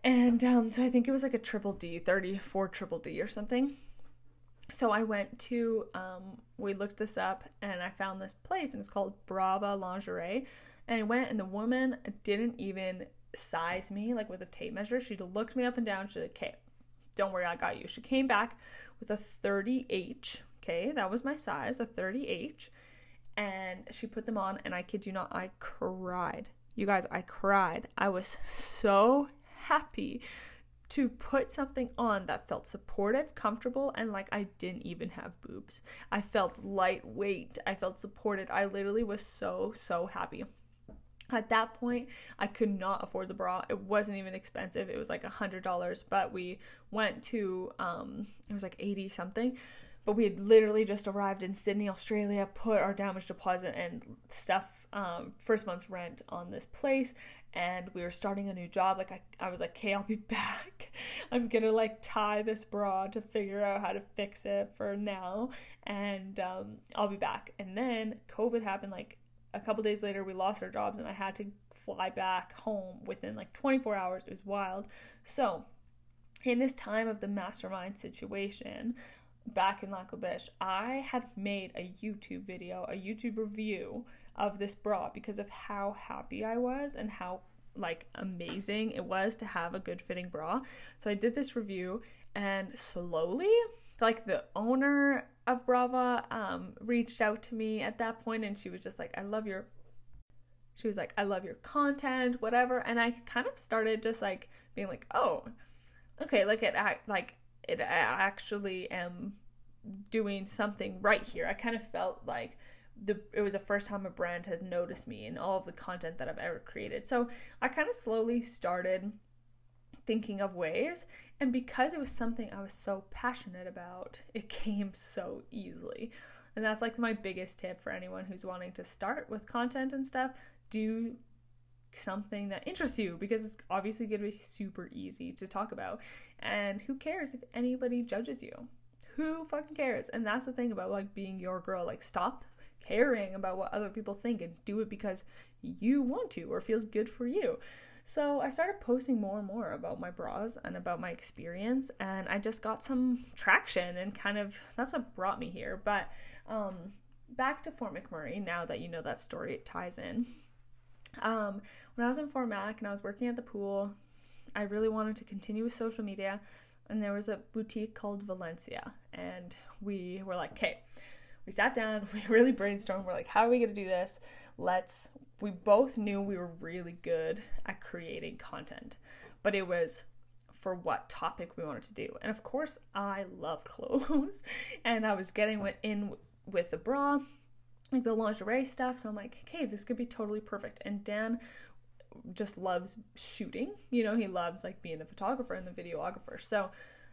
And um, so I think it was like a triple D, 34 triple D or something. So I went to, um, we looked this up and I found this place and it's called Brava Lingerie. And I went, and the woman didn't even size me like with a tape measure. She looked me up and down. She's like, okay, don't worry, I got you. She came back with a 30H. Okay, that was my size, a 30H. And she put them on, and I kid you not, I cried. You guys, I cried. I was so happy to put something on that felt supportive, comfortable, and like I didn't even have boobs. I felt lightweight. I felt supported. I literally was so, so happy. At that point, I could not afford the bra. It wasn't even expensive. It was like a hundred dollars, but we went to um it was like 80 something. But we had literally just arrived in Sydney, Australia, put our damage deposit and stuff, um, first month's rent on this place, and we were starting a new job. Like I, I was like, okay, I'll be [LAUGHS] back. I'm gonna like tie this bra to figure out how to fix it for now, and um, I'll be back. And then COVID happened like a couple days later we lost our jobs and I had to fly back home within like 24 hours. It was wild. So, in this time of the mastermind situation back in Lac La Biche, I had made a YouTube video, a YouTube review of this bra because of how happy I was and how like amazing it was to have a good fitting bra. So I did this review and slowly like the owner of Brava um, reached out to me at that point and she was just like, I love your she was like, I love your content, whatever. And I kind of started just like being like, oh, okay, like it like it I actually am doing something right here. I kind of felt like the it was the first time a brand had noticed me and all of the content that I've ever created. So I kind of slowly started thinking of ways. And because it was something I was so passionate about, it came so easily. And that's like my biggest tip for anyone who's wanting to start with content and stuff. Do something that interests you because it's obviously going to be super easy to talk about. And who cares if anybody judges you? Who fucking cares? And that's the thing about like being your girl. Like, stop caring about what other people think and do it because you want to or feels good for you. So I started posting more and more about my bras and about my experience, and I just got some traction and kind of that's what brought me here. But um, back to Fort McMurray, now that you know that story, it ties in. Um, when I was in Fort Mac and I was working at the pool, I really wanted to continue with social media, and there was a boutique called Valencia, and we were like, okay, we sat down, [LAUGHS] we really brainstormed. We're like, how are we gonna do this? Let's we both knew we were really good at creating content, but it was for what topic we wanted to do. And of course, I love [LAUGHS] clothes, and I was getting in with the bra, like the lingerie stuff. So I'm like, okay, this could be totally perfect. And Dan just loves shooting. You know, he loves like being the photographer and the videographer. So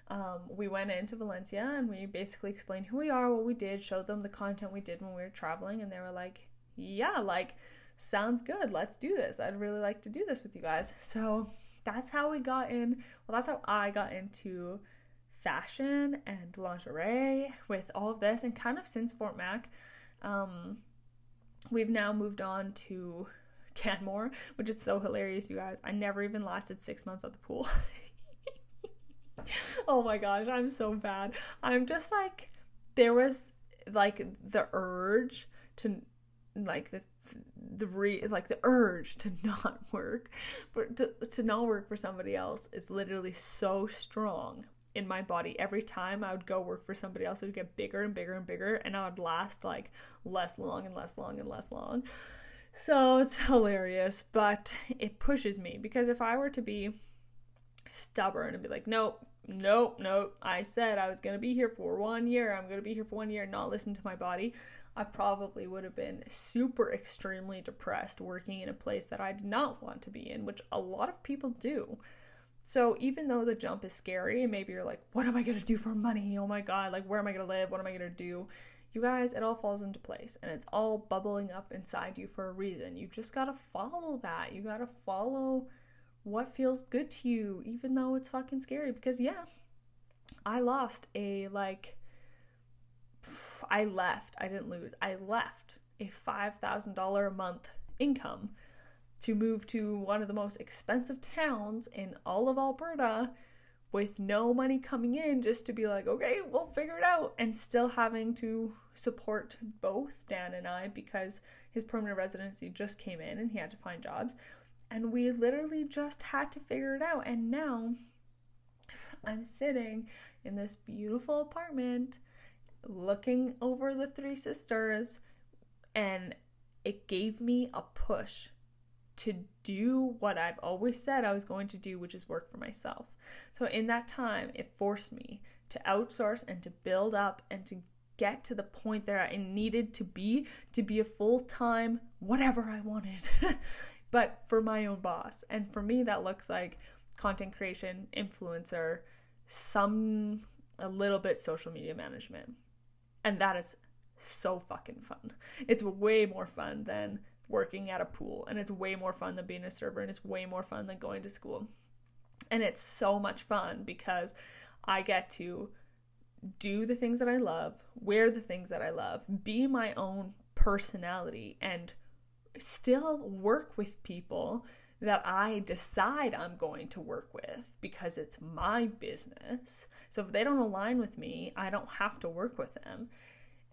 um, we went into Valencia and we basically explained who we are, what we did, showed them the content we did when we were traveling, and they were like, yeah, like sounds good. Let's do this. I'd really like to do this with you guys. [LAUGHS] So that's how we got in. Well, that's how I got into fashion and lingerie with all of this. And kind of since Fort Mac, um, we've now moved on to [LAUGHS] Canmore, which is so hilarious, you guys. I never even lasted six months at the pool. [LAUGHS] oh my gosh, I'm so bad. I'm just like, there was like the urge to like the the re like the urge to [LAUGHS] not work for to, to not work for somebody else is literally so strong in my body. Every time i would go work for somebody else it would get bigger and bigger and bigger and i would last like less long and less long and less long. So it's [LAUGHS] hilarious but it pushes me because if i were to be stubborn and be like nope nope nope i said i was going to be here for one year i'm going to be here for one year and not listen to my body I probably would have been super extremely depressed working in a place that I did not want to be in, which a lot of people do. So even though the jump is scary and maybe you're like, what am I to do for money? Oh my god, like where am I to live? What am I to do? You guys, it all falls into place and it's all bubbling up inside you for a reason. You just got to follow that. You got to follow what feels good to you even though it's fucking scary because yeah, I lost a like I left. I didn't lose. I left a $5,000 a month income to move to one of the most expensive towns in all of Alberta with no money coming in just to be like, okay, we'll figure it out, and still having to support both Dan and I because his permanent residency just came in and he had to find jobs. And we literally just had to figure it out. And now I'm sitting in this beautiful apartment looking over the three sisters and it gave me a push to do what I've always said I was going to do, which is work for myself. So in that time, it forced me to outsource and to build up and to get to the point that I needed to be to be a full time whatever I wanted, [LAUGHS] but for my own boss. And for me, that looks like content creation, influencer, some a little bit social media management. And that is so fucking fun. It's way more fun than working at a pool, and it's way more fun than being a server, and it's way more fun than going to school. And it's so much fun because I get to do the things that I love, wear the things that I love, be my own personality, and still work with people that I decide I'm going to work with because it's my business. So if they don't align with me, I don't have to work with them.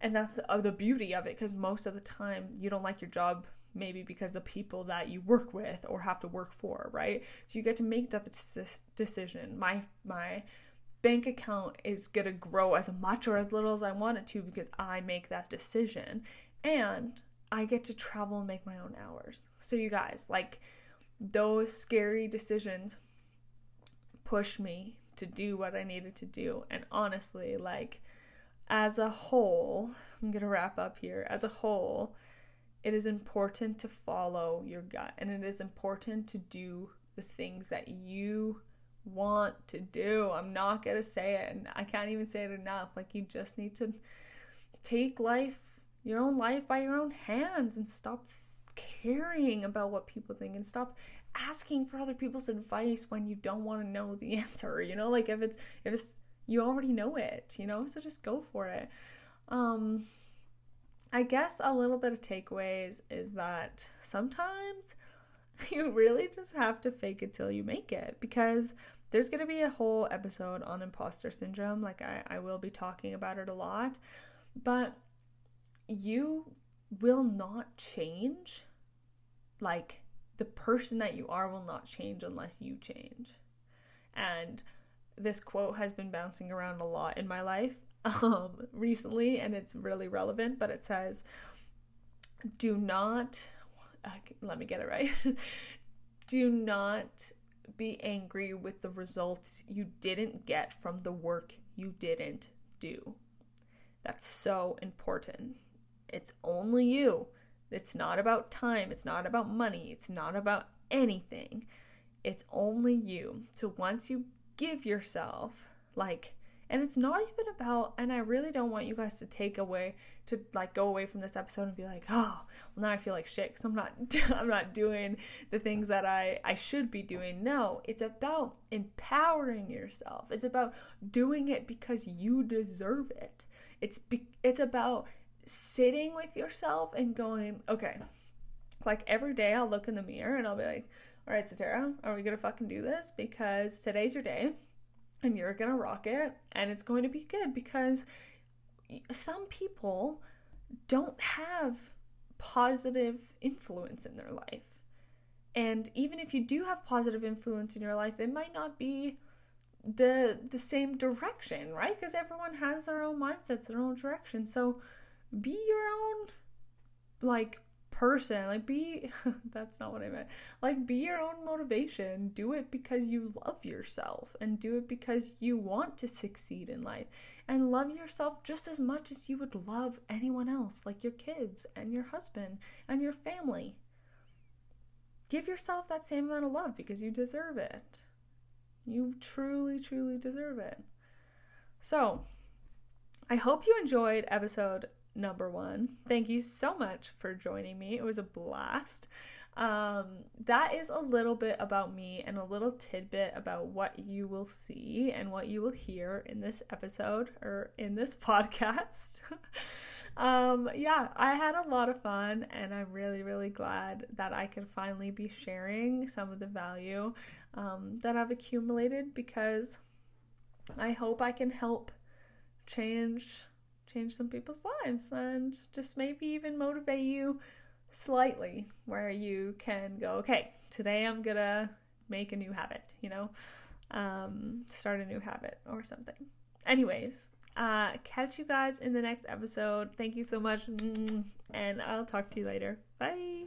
And that's the, uh, the beauty of it because most of the time you don't like your job maybe because the people that you work with or have to work for, right? So you get to make that decision. My my bank account is going to grow as much or as little as I want it to because I make that decision. And I get to travel and make my own hours. So, you guys, like those scary decisions push me to do what I needed to do. And honestly, like as a whole, I'm going to wrap up here. As a whole, it is important to follow your gut and it is important to do the things that you want to do. I'm not going to say it and I can't even say it enough. Like, you just need to take life, your own life, by your own hands and stop caring about what people think and stop asking for other people's advice when you don't want to know the [LAUGHS] answer you know like if it's if it's you already know it you know so just go for it um i guess a little bit of takeaways is that sometimes [LAUGHS] you really just have to fake it till you make it because there's going to be a whole episode on imposter syndrome. Like, I, I will be talking about it a lot, but you will not change. Like, the person that you are will not change unless you change. And this quote has been bouncing around a lot in my life [LAUGHS] um, recently, and it's really relevant, but it says, Do not let me get it right. [LAUGHS] Do not be angry with the results you didn't get from the work you didn't do. That's so important. It's only you. It's not about time. It's not about money. It's not about anything. It's only you. So once you give yourself, like, and it's not even about, and I really don't want you guys to take away, to like go away from this episode and be like, oh, well now I feel like shit because I'm not, [LAUGHS] I'm not doing the things that I, I should be doing. No, it's about empowering yourself. It's about doing it because you deserve it. It's, be, it's about sitting with yourself and going, okay, like every day I'll look in the mirror and I'll be like, all right, Satara, are we gonna fucking do this? Because today's your day and you're gonna rock it and it's going to be good because some people don't have positive influence in their life. And even if you do have positive influence in your life, it might not be the the same direction, right? Because everyone has their own mindsets, their own direction. So be your own like person. Like, be [LAUGHS] that's not what I meant. Like, be your own motivation. Do it because you love yourself and do it because you want to succeed in life. And love yourself just as much as you would love anyone else, like your kids and your husband and your family. Give yourself that same amount of love because you deserve it. You truly, truly deserve it. So, I hope you enjoyed episode number one. Thank you so much for joining me. It was a blast. Um, that is a little bit about me and a little tidbit about what you will see and what you will hear in this episode or in this [LAUGHS] podcast. [LAUGHS] um, yeah, I had a lot of fun and I'm really, really glad that I can finally be sharing some of the value um, that I've accumulated because I hope I can help change change some people's lives and just maybe even motivate you slightly where you can go, okay, today I'm gonna make a new habit, you know, um, start a new habit or something. Anyways, uh, catch you guys in the next episode. Thank you so much, and I'll talk to you later. Bye.